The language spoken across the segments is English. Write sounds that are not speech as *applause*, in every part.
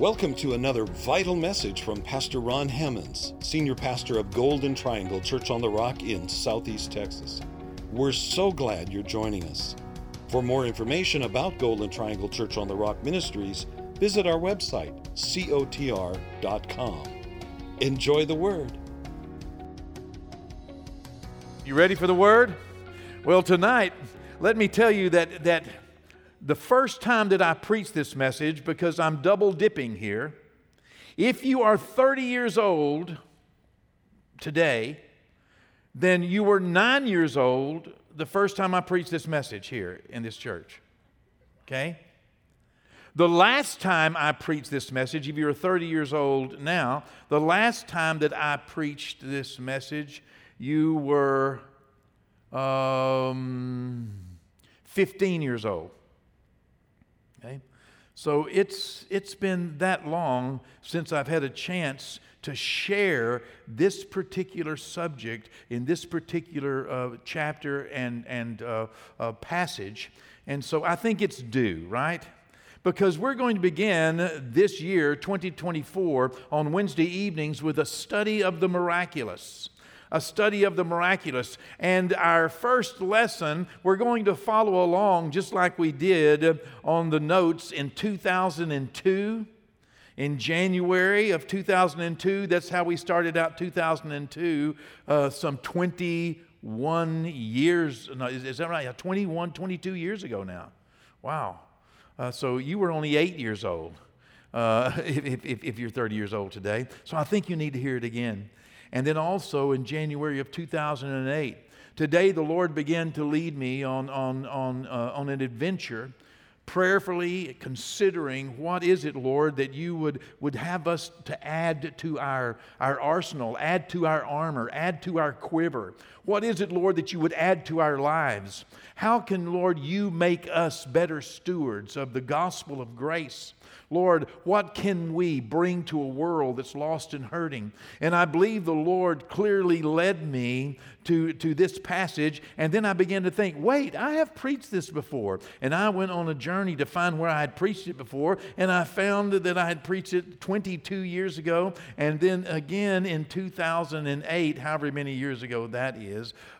Welcome to another vital message from Pastor Ron Hammonds, Senior Pastor of Golden Triangle Church on the Rock in Southeast Texas. We're so glad you're joining us. For more information about Golden Triangle Church on the Rock Ministries, visit our website, cotr.com. Enjoy the Word. You ready for the Word? Well, tonight, let me tell you that, that the first time that I preach this message, because I'm double dipping here, if you are 30 years old today, then you were nine years old the first time I preached this message here in this church. Okay? The last time I preached this message, if you're 30 years old now, the last time that I preached this message, you were um, 15 years old. Okay? So it's, it's been that long since I've had a chance to share this particular subject in this particular uh, chapter and, and uh, uh, passage. And so I think it's due, right? Because we're going to begin this year, 2024, on Wednesday evenings with a study of the miraculous a study of the miraculous. And our first lesson, we're going to follow along just like we did on the notes in 2002. In January of 2002, that's how we started out 2002, uh, some 21 years, no, is, is that right? 21, 22 years ago now. Wow. Uh, so you were only eight years old. Uh, *laughs* if, if, if, you're 30 years old today. So I think you need to hear it again and then also in January of 2008. Today, the Lord began to lead me on, on, on, uh, on an adventure, prayerfully considering what is it, Lord, that you would, would have us to add to our, our arsenal, add to our armor, add to our quiver. What is it, Lord, that you would add to our lives? How can, Lord, you make us better stewards of the gospel of grace? Lord, what can we bring to a world that's lost and hurting? And I believe the Lord clearly led me to, to this passage. And then I began to think, wait, I have preached this before. And I went on a journey to find where I had preached it before. And I found that I had preached it 22 years ago. And then again in 2008, however many years ago that is,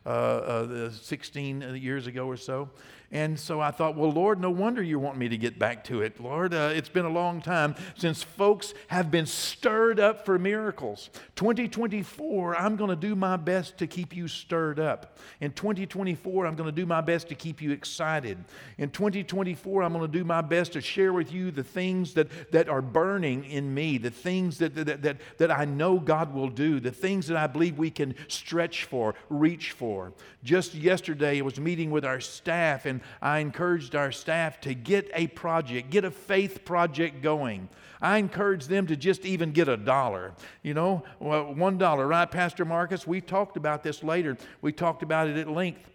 uh, uh, 16 years ago or so. And so I thought, well, Lord, no wonder you want me to get back to it. Lord, uh, it's been a long time since folks have been stirred up for miracles. 2024, I'm going to do my best to keep you stirred up. In 2024, I'm going to do my best to keep you excited. In 2024, I'm going to do my best to share with you the things that, that are burning in me, the things that, that, that, that I know God will do, the things that I believe we can stretch for, reach for. Just yesterday, I was meeting with our staff, and I encouraged our staff to get a project, get a faith project going. I encouraged them to just even get a dollar. You know, one dollar, right, Pastor Marcus? We talked about this later. We talked about it at length.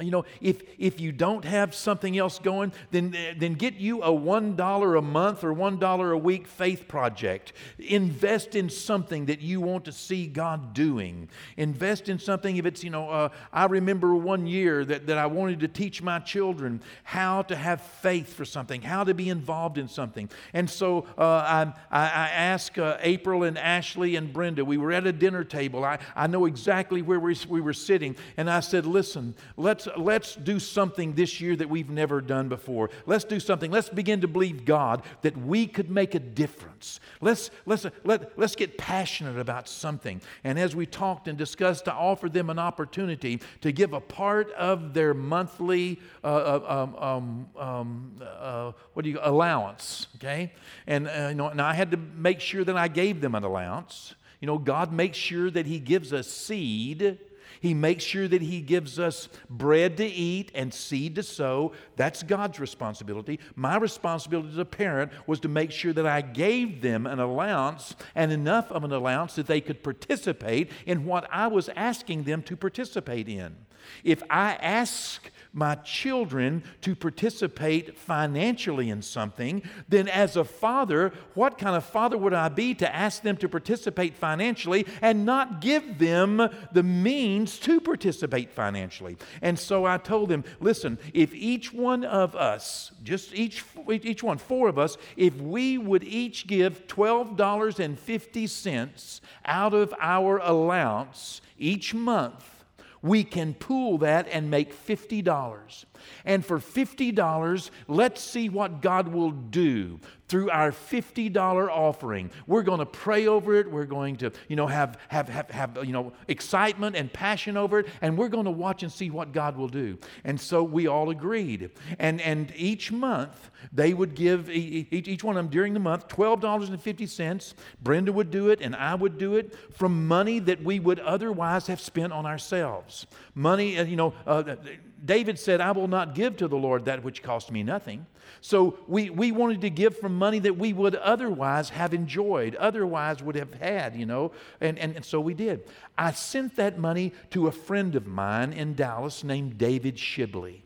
You know, if, if you don't have something else going, then, then get you a $1 a month or $1 a week faith project. Invest in something that you want to see God doing. Invest in something, if it's, you know, uh, I remember one year that, that I wanted to teach my children how to have faith for something, how to be involved in something. And so uh, I, I asked uh, April and Ashley and Brenda, we were at a dinner table. I, I know exactly where we, we were sitting. And I said, listen, let's let's, do something this year that we've never done before. Let's do something. Let's begin to believe God that we could make a difference. Let's, let's, let, let's get passionate about something. And as we talked and discussed, I offered them an opportunity to give a part of their monthly uh, uh um, um, um, uh, what do you allowance, okay? And, uh, you know, and I had to make sure that I gave them an allowance. You know, God makes sure that He gives us seed he makes sure that He gives us bread to eat and seed to sow. That's God's responsibility. My responsibility as a parent was to make sure that I gave them an allowance and enough of an allowance that they could participate in what I was asking them to participate in. If I ask my children to participate financially in something, then as a father, what kind of father would I be to ask them to participate financially and not give them the means to participate financially? And so I told them, listen, if each one of us, just each, each one, four of us, if we would each give $12.50 out of our allowance each month, we can pool that and make $50. And for $50, let's see what God will do through our $50 offering. We're going to pray over it. We're going to, you know, have, have, have, have, you know, excitement and passion over it. And we're going to watch and see what God will do. And so we all agreed. And, and each month, they would give, each, each one of them during the month, $12.50. Brenda would do it, and I would do it from money that we would otherwise have spent on ourselves. Money, uh, you know, uh, David said, I will not give to the Lord that which cost me nothing. So we, we wanted to give from money that we would otherwise have enjoyed, otherwise would have had, you know, and, and, and so we did. I sent that money to a friend of mine in Dallas named David Shibley.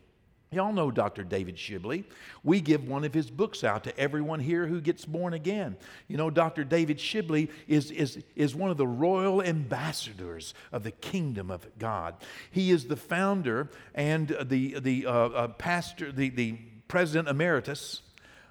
Y'all know Dr. David Shibley. We give one of his books out to everyone here who gets born again. You know, Dr. David Shibley is, is, is one of the royal ambassadors of the kingdom of God. He is the founder and the, the uh, uh, pastor, the, the president emeritus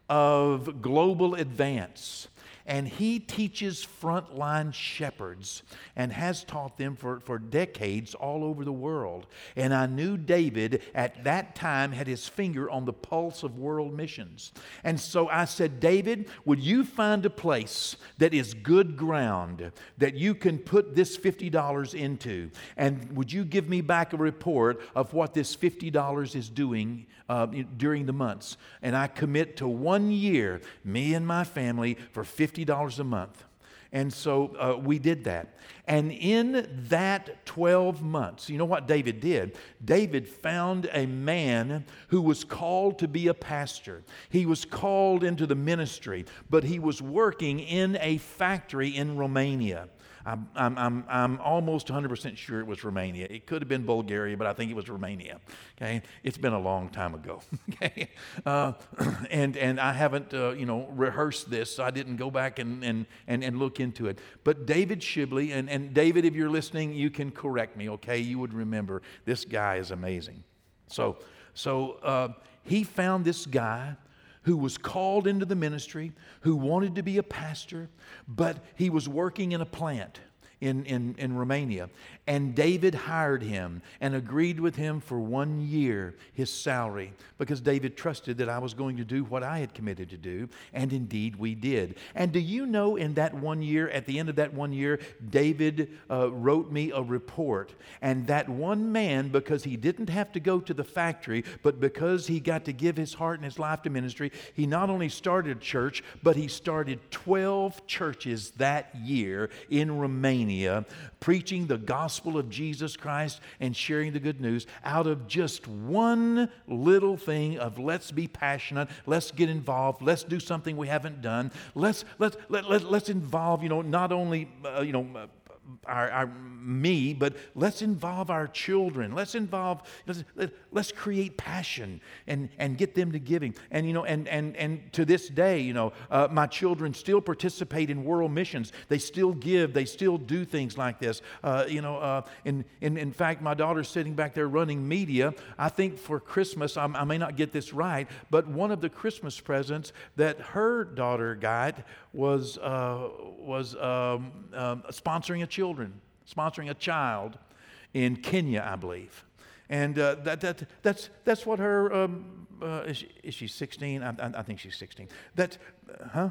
of Global Advance and he teaches frontline shepherds and has taught them for, for decades all over the world. And I knew David at that time had his finger on the pulse of world missions. And so I said, David, would you find a place that is good ground that you can put this $50 into? And would you give me back a report of what this $50 is doing uh, during the months? And I commit to one year, me and my family, for 50 $50 a month. And so uh, we did that. And in that 12 months, you know what David did? David found a man who was called to be a pastor. He was called into the ministry, but he was working in a factory in Romania. I'm, I'm, I'm, I'm almost 100% sure it was Romania. It could have been Bulgaria, but I think it was Romania. Okay, it's been a long time ago. *laughs* Okay, uh, *clears throat* and and I haven't uh, you know rehearsed this, so I didn't go back and and and, and look into it. But David Shibley and and David, if you're listening, you can correct me. Okay, you would remember this guy is amazing. So so uh, he found this guy who was called into the ministry, who wanted to be a pastor, but he was working in a plant in, in, in Romania. And David hired him and agreed with him for one year his salary because David trusted that I was going to do what I had committed to do. And indeed, we did. And do you know, in that one year, at the end of that one year, David uh, wrote me a report. And that one man, because he didn't have to go to the factory, but because he got to give his heart and his life to ministry, he not only started church, but he started 12 churches that year in Romania preaching the gospel of Jesus Christ and sharing the good news out of just one little thing of let's be passionate, let's get involved, let's do something we haven't done, let's, let's, let, let, let's involve, you know, not only, uh, you know, our, our, me, but let's involve our children. Let's involve, let's, let's create passion and, and get them to giving. And, you know, and, and, and to this day, you know, uh, my children still participate in world missions. They still give. They still do things like this. Uh, you know, uh, in, in, in fact, my daughter's sitting back there running media. I think for Christmas, I'm, i may not get this right, but one of the Christmas presents that her daughter got was, uh, was um, um, sponsoring a children, sponsoring a child in Kenya, I believe. And uh, that, that, that's, that's what her, um, uh, is, she, is, she, 16? I, I, think she's 16. That's, uh, huh?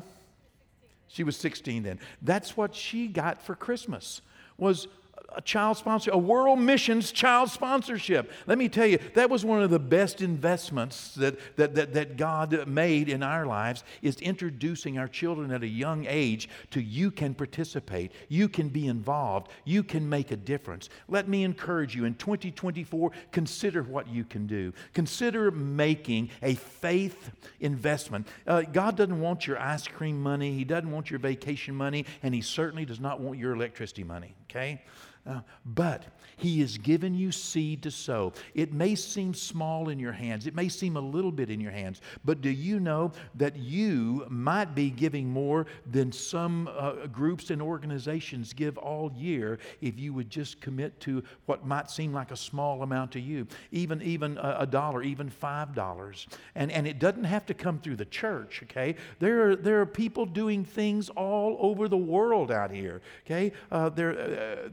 She was 16 then. That's what she got for Christmas was a child sponsor, a world missions child sponsorship. Let me tell you, that was one of the best investments that, that, that, that God made in our lives is introducing our children at a young age to you can participate, you can be involved, you can make a difference. Let me encourage you in 2024, consider what you can do. Consider making a faith investment. Uh, God doesn't want your ice cream money, He doesn't want your vacation money, and He certainly does not want your electricity money, okay? Uh, but he has given you seed to sow. It may seem small in your hands, it may seem a little bit in your hands, but do you know that you might be giving more than some uh, groups and organizations give all year if you would just commit to what might seem like a small amount to you, even, even a, a dollar, even five dollars. And, and it doesn't have to come through the church, okay? There are, there are people doing things all over the world out here, okay? Uh, there,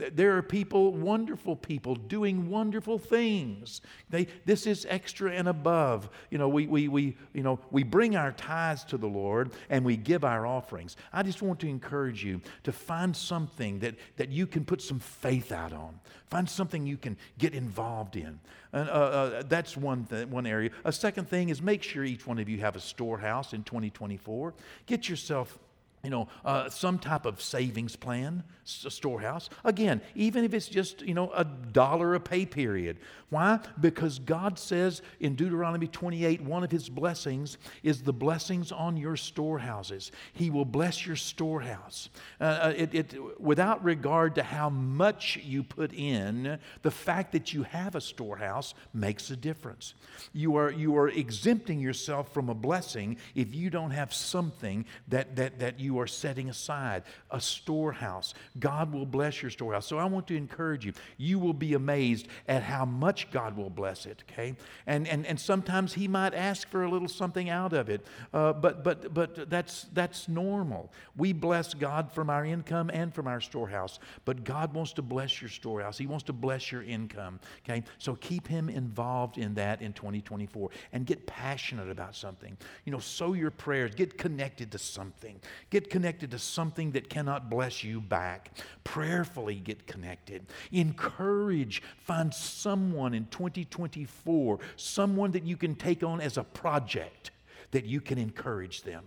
uh, there are people, wonderful people doing wonderful things. They, this is extra and above. You know, we, we, we, you know, we bring our tithes to the Lord and we give our offerings. I just want to encourage you to find something that, that you can put some faith out on. Find something you can get involved in. And, uh, uh, that's one, th- one area. A second thing is make sure each one of you have a storehouse in 2024. Get yourself you know, uh, some type of savings plan, storehouse. Again, even if it's just, you know, a dollar a pay period. Why? Because God says in Deuteronomy 28, one of his blessings is the blessings on your storehouses. He will bless your storehouse. Uh, uh it, it, without regard to how much you put in, the fact that you have a storehouse makes a difference. You are, you are exempting yourself from a blessing if you don't have something that, that, that you are setting aside, a storehouse. God will bless your storehouse. So I want to encourage you. You will be amazed at how much God will bless it, okay? And, and, and sometimes He might ask for a little something out of it, uh, but, but, but that's, that's normal. We bless God from our income and from our storehouse, but God wants to bless your storehouse. He wants to bless your income, okay? So keep Him involved in that in 2024 and get passionate about something. You know, sow your prayers, get connected to something, get connected to something that cannot bless you back. Prayerfully get connected. Encourage, find someone in 2024, someone that you can take on as a project that you can encourage them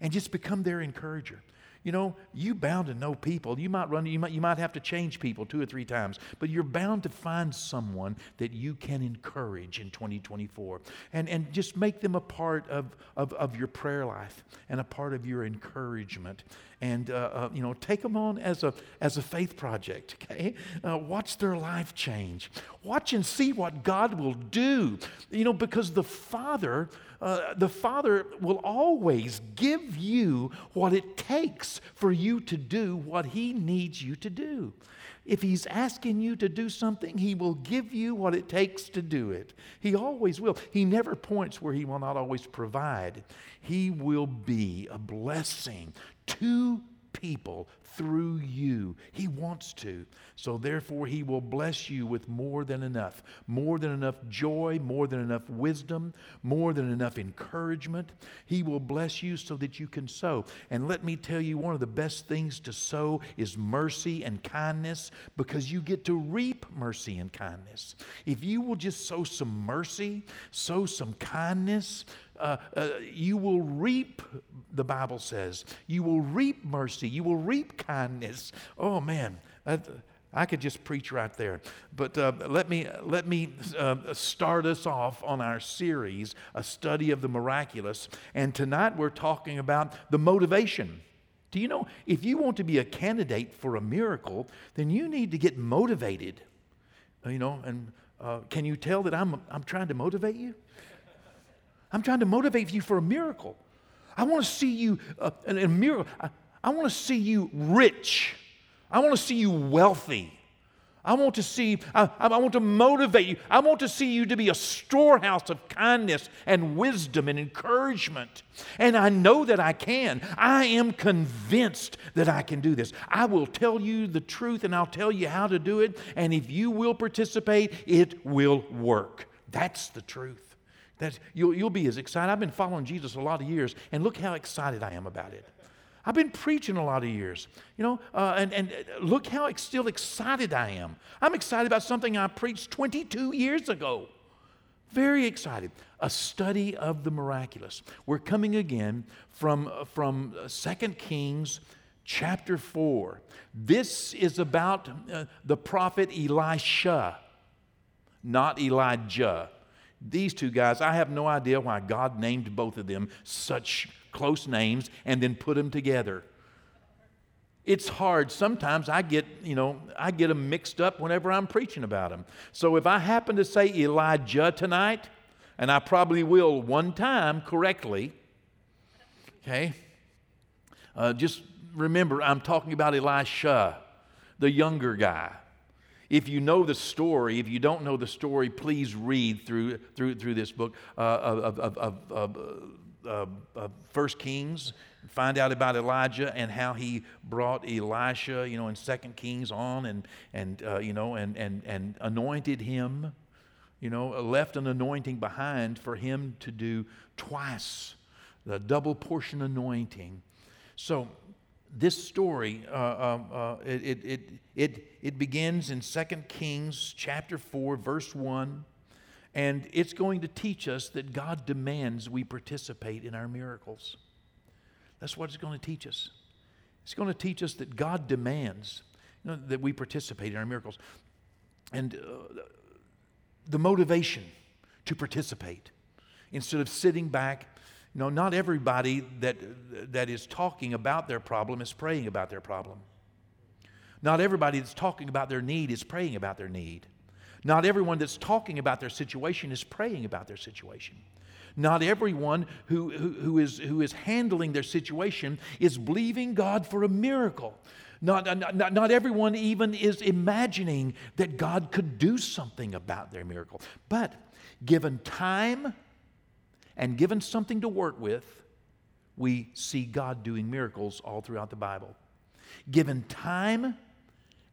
and just become their encourager. You know, you bound to know people. You might run, you might, you might have to change people two or three times, but you're bound to find someone that you can encourage in 2024. And, and just make them a part of, of, of your prayer life and a part of your encouragement and uh, uh, you know take them on as a as a faith project *laughs* okay uh, watch their life change watch and see what god will do you know because the father uh, the father will always give you what it takes for you to do what he needs you to do if he's asking you to do something, he will give you what it takes to do it. He always will. He never points where he will not always provide. He will be a blessing to people through you. He wants to. So, therefore, He will bless you with more than enough more than enough joy, more than enough wisdom, more than enough encouragement. He will bless you so that you can sow. And let me tell you, one of the best things to sow is mercy and kindness because you get to reap mercy and kindness. If you will just sow some mercy, sow some kindness, uh, uh, you will reap, the Bible says. You will reap mercy. You will reap kindness. Oh, man. I could just preach right there. But uh, let me, let me uh, start us off on our series, A Study of the Miraculous. And tonight we're talking about the motivation. Do you know, if you want to be a candidate for a miracle, then you need to get motivated. You know, and uh, can you tell that I'm, I'm trying to motivate you? I'm trying to motivate you for a miracle. I want to see you uh, in a miracle. I, I want to see you rich. I want to see you wealthy. I want to see, I, I, want to motivate you. I want to see you to be a storehouse of kindness and wisdom and encouragement. And I know that I can. I am convinced that I can do this. I will tell you the truth and I'll tell you how to do it. And if you will participate, it will work. That's the truth. That's, you'll, you'll be as excited. I've been following Jesus a lot of years, and look how excited I am about it. I've been preaching a lot of years, you know, uh, and, and look how ex- still excited I am. I'm excited about something I preached 22 years ago. Very excited. A study of the miraculous. We're coming again from, from 2 Kings chapter 4. This is about uh, the prophet Elisha, not Elijah. These two guys, I have no idea why God named both of them such close names and then put them together. it's hard. Sometimes I get, you know, I get them mixed up whenever I'm preaching about them. So if I happen to say Elijah tonight, and I probably will one time correctly, okay, uh, just remember I'm talking about Elisha, the younger guy. If you know the story, if you don't know the story, please read through, through, through this book uh, of, of, of, of uh, uh, First Kings find out about Elijah and how he brought Elisha, you know, in Second Kings on and, and uh, you know, and, and, and anointed him, you know, left an anointing behind for him to do twice, the double portion anointing. So this story, uh, uh, uh it, it, it, it, it begins in Second Kings chapter 4, verse 1. And it's going to teach us that God demands we participate in our miracles. That's what it's going to teach us. It's going to teach us that God demands you know, that we participate in our miracles. And uh, the motivation to participate instead of sitting back. You know, not everybody that, that is talking about their problem is praying about their problem. Not everybody that's talking about their need is praying about their need. Not everyone that's talking about their situation is praying about their situation. Not everyone who, who, who, is, who is handling their situation is believing God for a miracle. Not, not, not everyone even is imagining that God could do something about their miracle. But given time and given something to work with, we see God doing miracles all throughout the Bible. Given time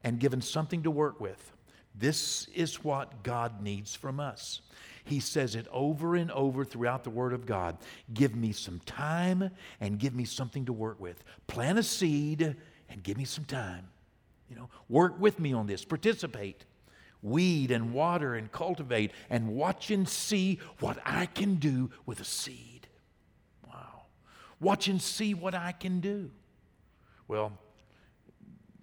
and given something to work with, this is what God needs from us. He says it over and over throughout the Word of God. Give me some time and give me something to work with. Plant a seed and give me some time. You know, work with me on this. Participate. Weed and water and cultivate and watch and see what I can do with a seed. Wow. Watch and see what I can do. Well,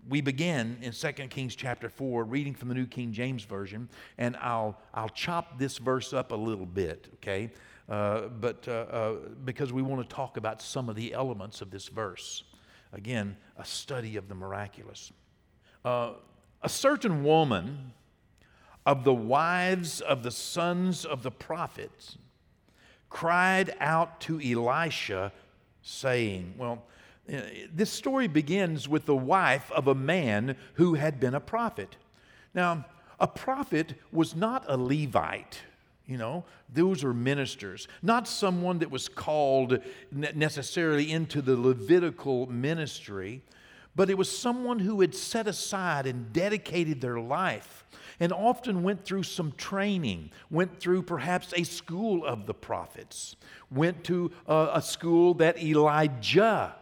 we begin in 2 Kings chapter 4, reading from the New King James Version, and I'll, I'll chop this verse up a little bit, okay? Uh, but uh, uh, because we want to talk about some of the elements of this verse. Again, a study of the miraculous. Uh, a certain woman of the wives of the sons of the prophets cried out to Elisha, saying, Well, Uh, this story begins with the wife of a man who had been a prophet. Now, a prophet was not a Levite. You know, those are ministers, not someone that was called necessarily into the Levitical ministry, but it was someone who had set aside and dedicated their life and often went through some training, went through perhaps a school of the prophets, went to a, a school that Elijah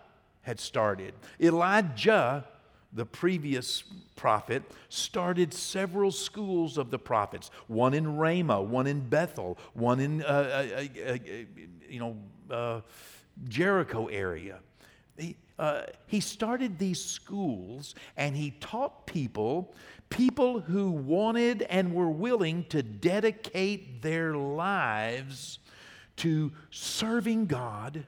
had started. Elijah, the previous prophet, started several schools of the prophets one in Ramah, one in Bethel, one in, uh, uh, uh, uh you know, uh, Jericho area. He, uh, he started these schools and he taught people, people who wanted and were willing to dedicate their lives to serving God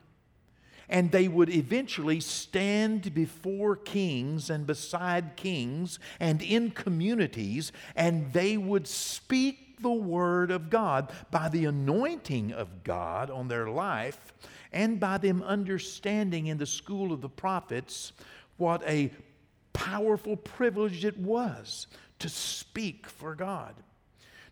and they would eventually stand before kings and beside kings and in communities, and they would speak the word of God by the anointing of God on their life and by them understanding in the school of the prophets what a powerful privilege it was to speak for God.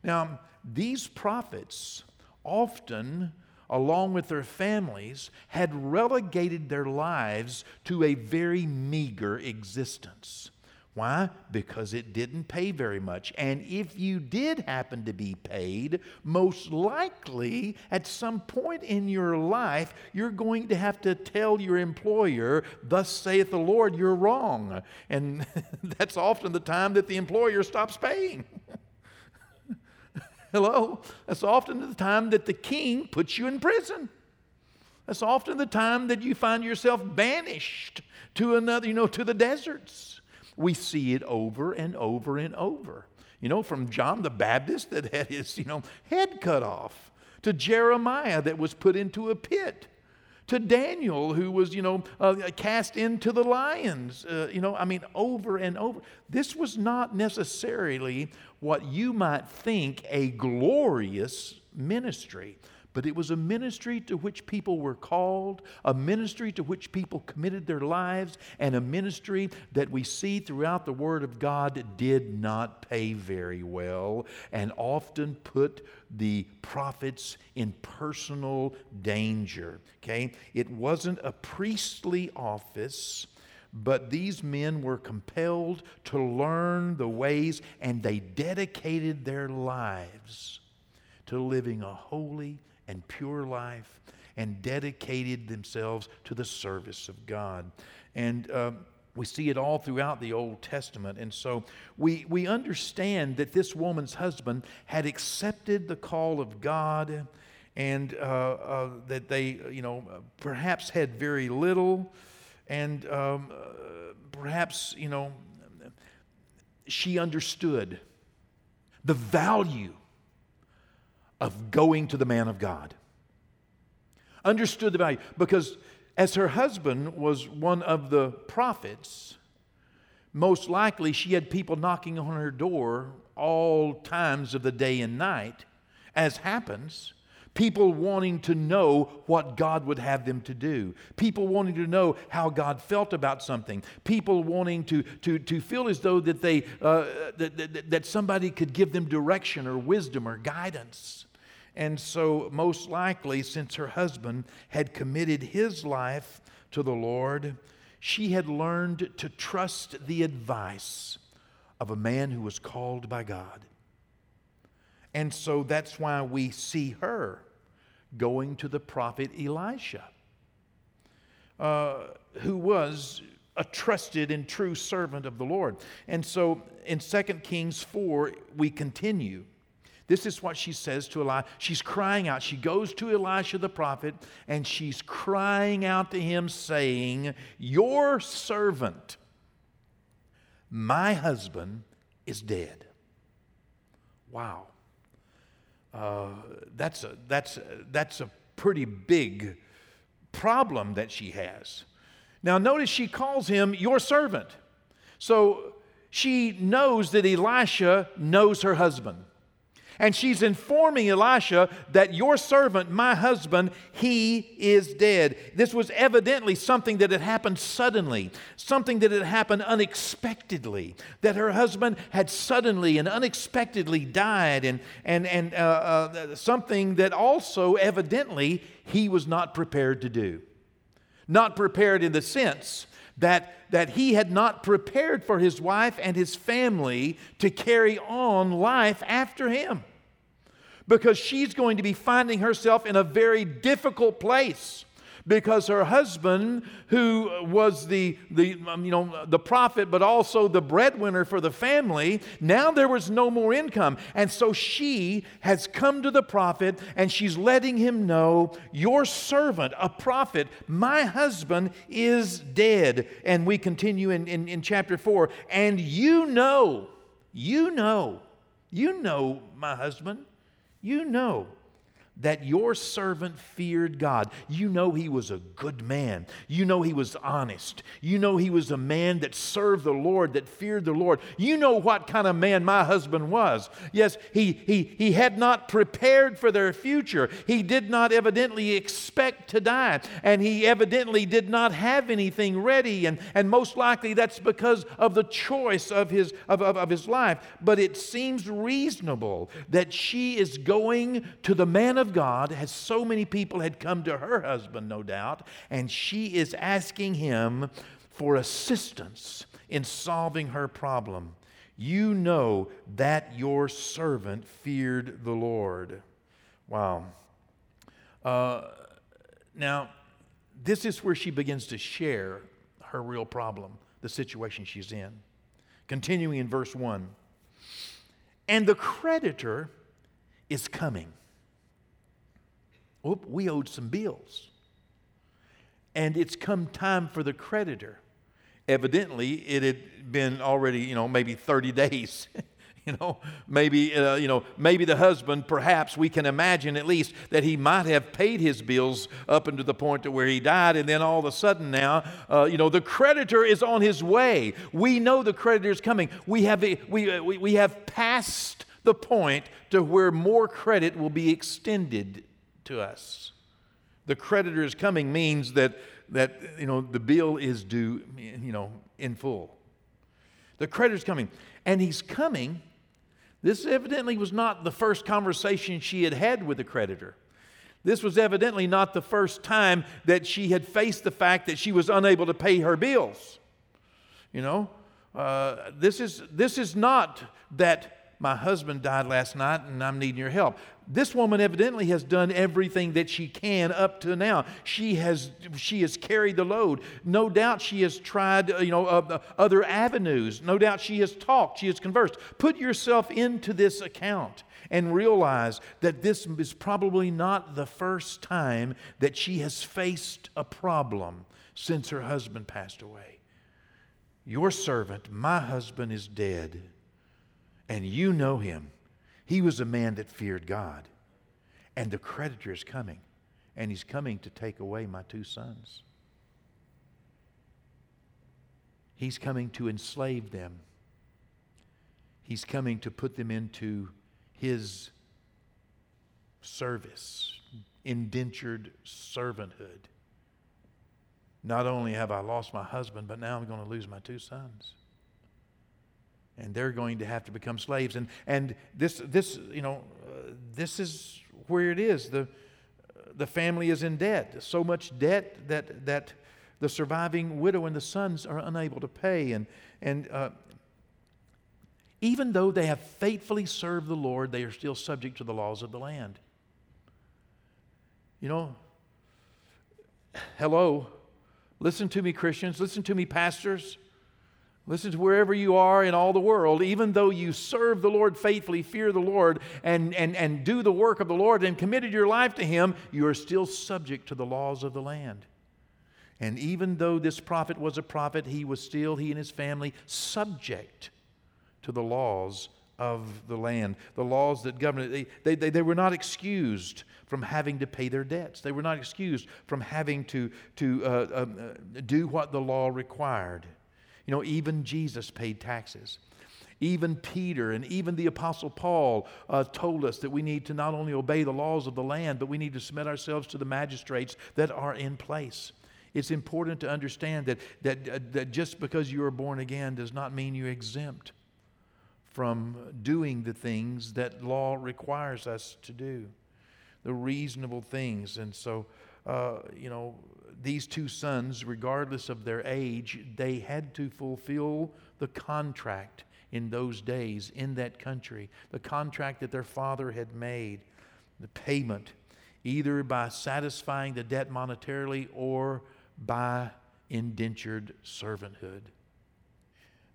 Now, these prophets often along with their families, had relegated their lives to a very meager existence. Why? Because it didn't pay very much. And if you did happen to be paid, most likely at some point in your life, you're going to have to tell your employer, Thus saith the Lord, you're wrong. And *laughs* that's often the time that the employer stops paying. *laughs* Hello? That's often the time that the king puts you in prison. That's often the time that you find yourself banished to another, you know, to the deserts. We see it over and over and over. You know, from John the Baptist that had his, you know, head cut off, to Jeremiah that was put into a pit, to Daniel, who was, you know, uh, cast into the lions. Uh, you know, I mean, over and over. This was not necessarily what you might think a glorious ministry. But it was a ministry to which people were called, a ministry to which people committed their lives, and a ministry that we see throughout the Word of God did not pay very well and often put the prophets in personal danger. Okay? It wasn't a priestly office but these men were compelled to learn the ways and they dedicated their lives to living a holy and pure life and dedicated themselves to the service of God. And uh, we see it all throughout the Old Testament. And so we, we understand that this woman's husband had accepted the call of God and uh, uh, that they, you know, perhaps had very little and um, uh, perhaps, you know, she understood the value of going to the man of God. Understood the value because as her husband was one of the prophets, most likely she had people knocking on her door all times of the day and night, as happens. People wanting to know what God would have them to do. People wanting to know how God felt about something. People wanting to, to, to feel as though that, they, uh, that, that, that somebody could give them direction or wisdom or guidance. And so, most likely, since her husband had committed his life to the Lord, she had learned to trust the advice of a man who was called by God. And so that's why we see her going to the prophet Elisha, uh, who was a trusted and true servant of the Lord. And so in 2 Kings 4, we continue. This is what she says to Elisha. She's crying out. She goes to Elisha the prophet and she's crying out to him, saying, Your servant, my husband, is dead. Wow. Uh, that's, a, that's, a, that's a pretty big problem that she has. Now, notice she calls him your servant. So she knows that Elisha knows her husband. And she's informing Elisha that your servant, my husband, he is dead. This was evidently something that had happened suddenly, something that had happened unexpectedly, that her husband had suddenly and unexpectedly died, and, and, and uh, uh, something that also evidently he was not prepared to do. Not prepared in the sense that, that he had not prepared for his wife and his family to carry on life after him. Because she's going to be finding herself in a very difficult place because her husband, who was the, the, um, you know, the prophet, but also the breadwinner for the family, now there was no more income. And so she has come to the prophet and she's letting him know, Your servant, a prophet, my husband is dead. And we continue in, in, in chapter 4. And you know, you know, you know my husband. You know that your servant feared God. You know he was a good man. You know he was honest. You know he was a man that served the Lord, that feared the Lord. You know what kind of man my husband was. Yes, he, he, he had not prepared for their future. He did not evidently expect to die, and he evidently did not have anything ready, and, and most likely that's because of the choice of his, of, of, of his life. But it seems reasonable that she is going to the man of of God, as so many people had come to her husband, no doubt, and she is asking him for assistance in solving her problem. You know that your servant feared the Lord. Wow. Uh, now, this is where she begins to share her real problem, the situation she's in. Continuing in verse 1 And the creditor is coming we owed some bills. And it's come time for the creditor. Evidently, it had been already, you know, maybe 30 *laughs* days, You know, maybe uh, you know, maybe the husband. Perhaps we can imagine at least that he might have paid his bills up until the point to where he died, and then all of a sudden now, uh, you know, the creditor is on his way. We know the creditor is coming. We have we, uh, we, we have passed the point to where more credit will be extended to us. The creditor is coming means that that you know the bill is due, you know, in full. The creditor's coming, and he's coming this evidently was not the first conversation she had had with the creditor. This was evidently not the first time that she had faced the fact that she was unable to pay her bills. You know, uh, this, is, this is not that my husband died last night and I'm needing your help. This woman evidently has done everything that she can up to now. She has, she has carried the load. No doubt she has tried you know, uh, other avenues. No doubt she has talked, she has conversed. Put yourself into this account and realize that this is probably not the first time that she has faced a problem since her husband passed away. Your servant, my husband, is dead and you know him. He was a man that feared God. And the creditor is coming, and he's coming to take away my two sons. He's coming to enslave them. He's coming to put them into his service, indentured servanthood. Not only have I lost my husband, but now I'm going to lose my two sons and they're going to have to become slaves. And, and this, this, you know, uh, this is where it is. The, the family is in debt, so much debt that, that the surviving widow and the sons are unable to pay. And, and uh, even though they have faithfully served the Lord, they are still subject to the laws of the land. You know, hello, listen to me, Christians, listen to me, pastors. Listen to wherever you are in all the world, even though you serve the Lord faithfully, fear the Lord, and, and, and do the work of the Lord and committed your life to Him, you are still subject to the laws of the land. And even though this prophet was a prophet, he was still, he and his family, subject to the laws of the land, the laws that govern it. They, they, they were not excused from having to pay their debts, they were not excused from having to, to uh, um, uh, do what the law required. You know, even Jesus paid taxes. Even Peter and even the Apostle Paul uh, told us that we need to not only obey the laws of the land, but we need to submit ourselves to the magistrates that are in place. It's important to understand that, that, uh, that just because you are born again does not mean you're exempt from doing the things that law requires us to do, the reasonable things. And so, uh, you know, these two sons, regardless of their age, they had to fulfill the contract in those days in that country, the contract that their father had made, the payment, either by satisfying the debt monetarily or by indentured servanthood.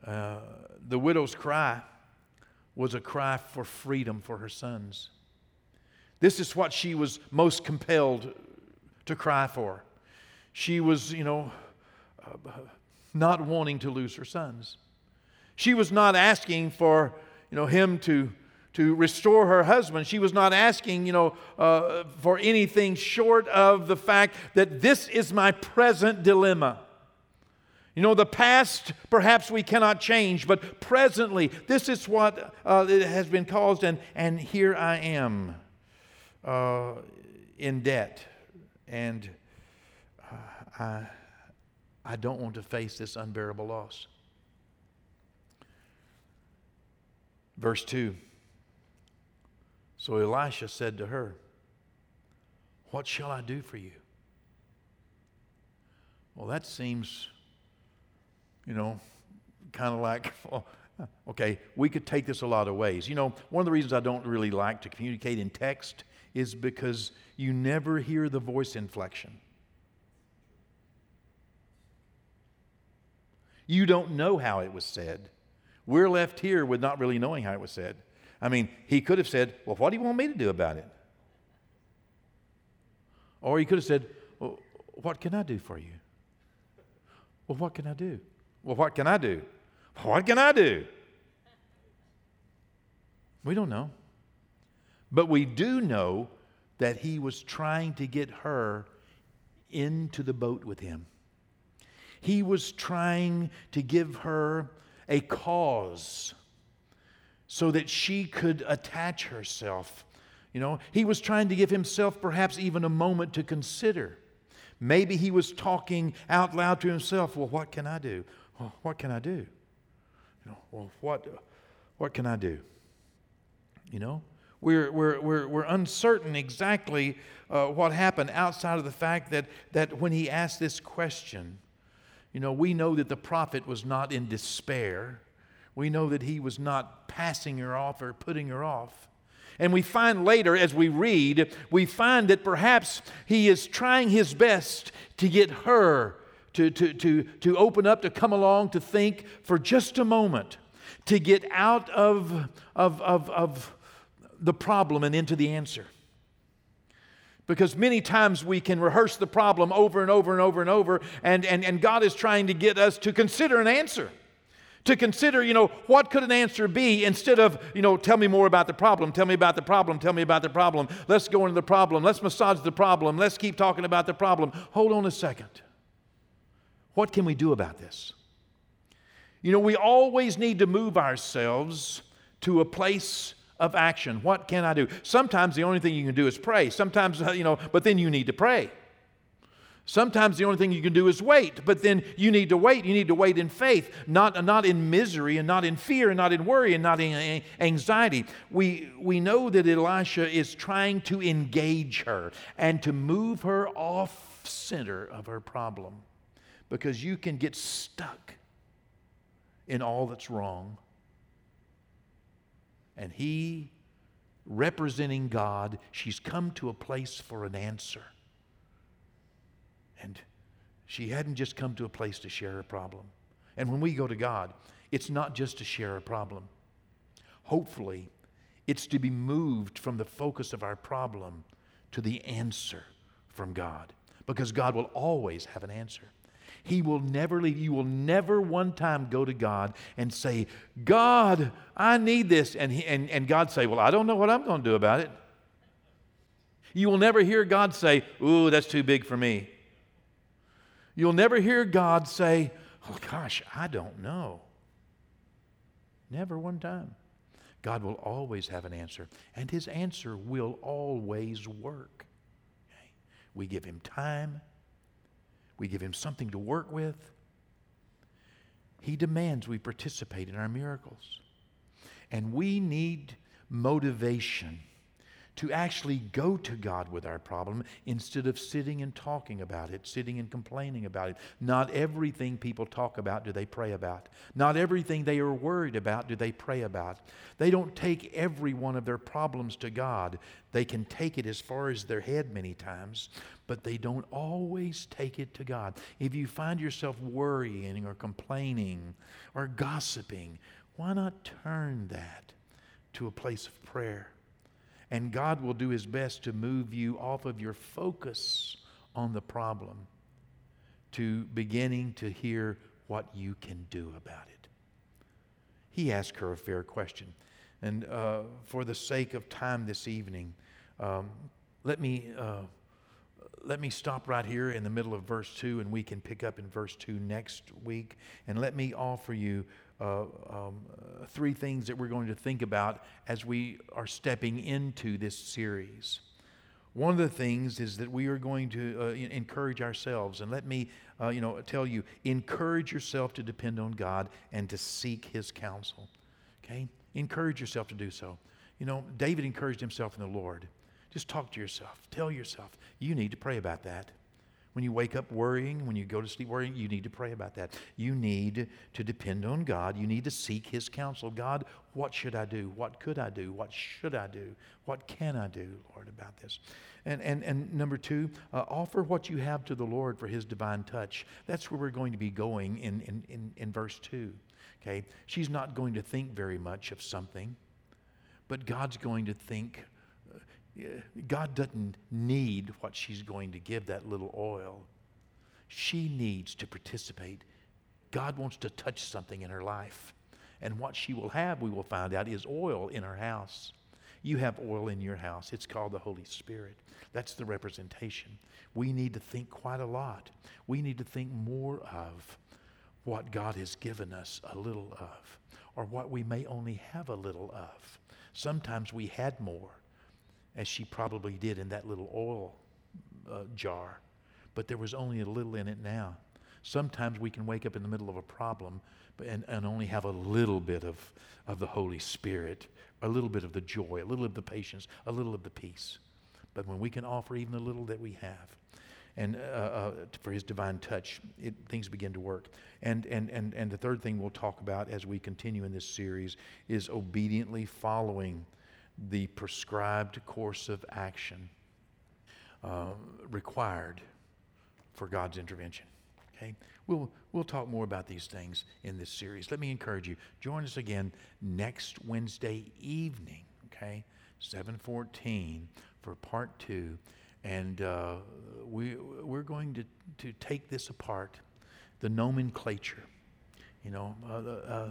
Uh, the widow's cry was a cry for freedom for her sons. This is what she was most compelled to cry for. She was, you know, uh, not wanting to lose her sons. She was not asking for, you know, him to, to restore her husband. She was not asking, you know, uh, for anything short of the fact that this is my present dilemma. You know, the past perhaps we cannot change, but presently, this is what uh, has been caused, and, and here I am uh, in debt. And I, I don't want to face this unbearable loss. Verse 2 So Elisha said to her, What shall I do for you? Well, that seems, you know, kind of like, *laughs* okay, we could take this a lot of ways. You know, one of the reasons I don't really like to communicate in text is because you never hear the voice inflection. You don't know how it was said. We're left here with not really knowing how it was said. I mean, he could have said, Well, what do you want me to do about it? Or he could have said, Well, what can I do for you? Well, what can I do? Well, what can I do? What can I do? We don't know. But we do know that he was trying to get her into the boat with him. He was trying to give her a cause so that she could attach herself. You know, he was trying to give himself perhaps even a moment to consider. Maybe he was talking out loud to himself, well, what can I do? Well, what can I do? You know, well, what, what can I do? You know, we're, we're, we're, we're uncertain exactly uh, what happened outside of the fact that, that when he asked this question, you know, we know that the prophet was not in despair. We know that he was not passing her off or putting her off. And we find later, as we read, we find that perhaps he is trying his best to get her to, to, to, to open up, to come along, to think for just a moment, to get out of, of, of, of the problem and into the answer. Because many times we can rehearse the problem over and over and over and over, and, and, and God is trying to get us to consider an answer. To consider, you know, what could an answer be instead of, you know, tell me more about the problem, tell me about the problem, tell me about the problem. Let's go into the problem, let's massage the problem, let's keep talking about the problem. Hold on a second. What can we do about this? You know, we always need to move ourselves to a place of action. What can I do? Sometimes the only thing you can do is pray. Sometimes, *laughs* you know, but then you need to pray. Sometimes the only thing you can do is wait, but then you need to wait. You need to wait in faith, not, not in misery and not in fear and not in worry and not in anxiety. We, we know that Elisha is trying to engage her and to move her off center of her problem because you can get stuck in all that's wrong and he, representing God, she's come to a place for an answer. And she hadn't just come to a place to share a problem. And when we go to God, it's not just to share a problem. Hopefully, it's to be moved from the focus of our problem to the answer from God. Because God will always have an answer. He will never leave. You will never one time go to God and say, God, I need this. And, he, and, and God say, Well, I don't know what I'm going to do about it. You will never hear God say, Ooh, that's too big for me. You'll never hear God say, Oh, gosh, I don't know. Never one time. God will always have an answer, and His answer will always work. Okay? We give Him time, we give him something to work with. He demands we participate in our miracles. And we need motivation to actually go to God with our problem instead of sitting and talking about it, sitting and complaining about it. Not everything people talk about do they pray about. Not everything they are worried about do they pray about. They don't take every one of their problems to God. They can take it as far as their head many times, but they don't always take it to God. If you find yourself worrying or complaining or gossiping, why not turn that to a place of prayer? And God will do His best to move you off of your focus on the problem to beginning to hear what you can do about it. He asked her a fair question. And uh, for the sake of time this evening, um, let me. Uh, let me stop right here in the middle of verse 2 and we can pick up in verse 2 next week. And let me offer you uh, um, three things that we're going to think about as we are stepping into this series. One of the things is that we are going to uh, encourage ourselves, and let me, uh, you know, tell you, encourage yourself to depend on God and to seek His counsel. Okay, encourage yourself to do so. You know, David encouraged himself in the Lord. Just talk to yourself. Tell yourself you need to pray about that. When you wake up worrying, when you go to sleep worrying, you need to pray about that. You need to depend on God. You need to seek His counsel. God, what should I do? What could I do? What should I do? What can I do, Lord, about this? And, and, and number two, uh, offer what you have to the Lord for His divine touch. That's where we're going to be going in, in, in, in verse 2. Okay? She's not going to think very much of something, but God's going to think God doesn't need what she's going to give that little oil. She needs to participate. God wants to touch something in her life. And what she will have, we will find out, is oil in her house. You have oil in your house. It's called the Holy Spirit. That's the representation. We need to think quite a lot. We need to think more of what God has given us a little of, or what we may only have a little of. Sometimes we had more, as she probably did in that little oil uh, jar, but there was only a little in it now. Sometimes we can wake up in the middle of a problem and, and only have a little bit of, of the Holy Spirit, a little bit of the joy, a little of the patience, a little of the peace. But when we can offer even the little that we have, and uh, uh, for His divine touch, it, things begin to work. And, and, and, and the third thing we'll talk about as we continue in this series is obediently following the prescribed course of action uh, required for God's intervention. Okay? We'll, we'll talk more about these things in this series. Let me encourage you. Join us again next Wednesday evening, okay? 714 for part two. And uh, we, we're going to, to take this apart, the nomenclature, you know, uh, uh,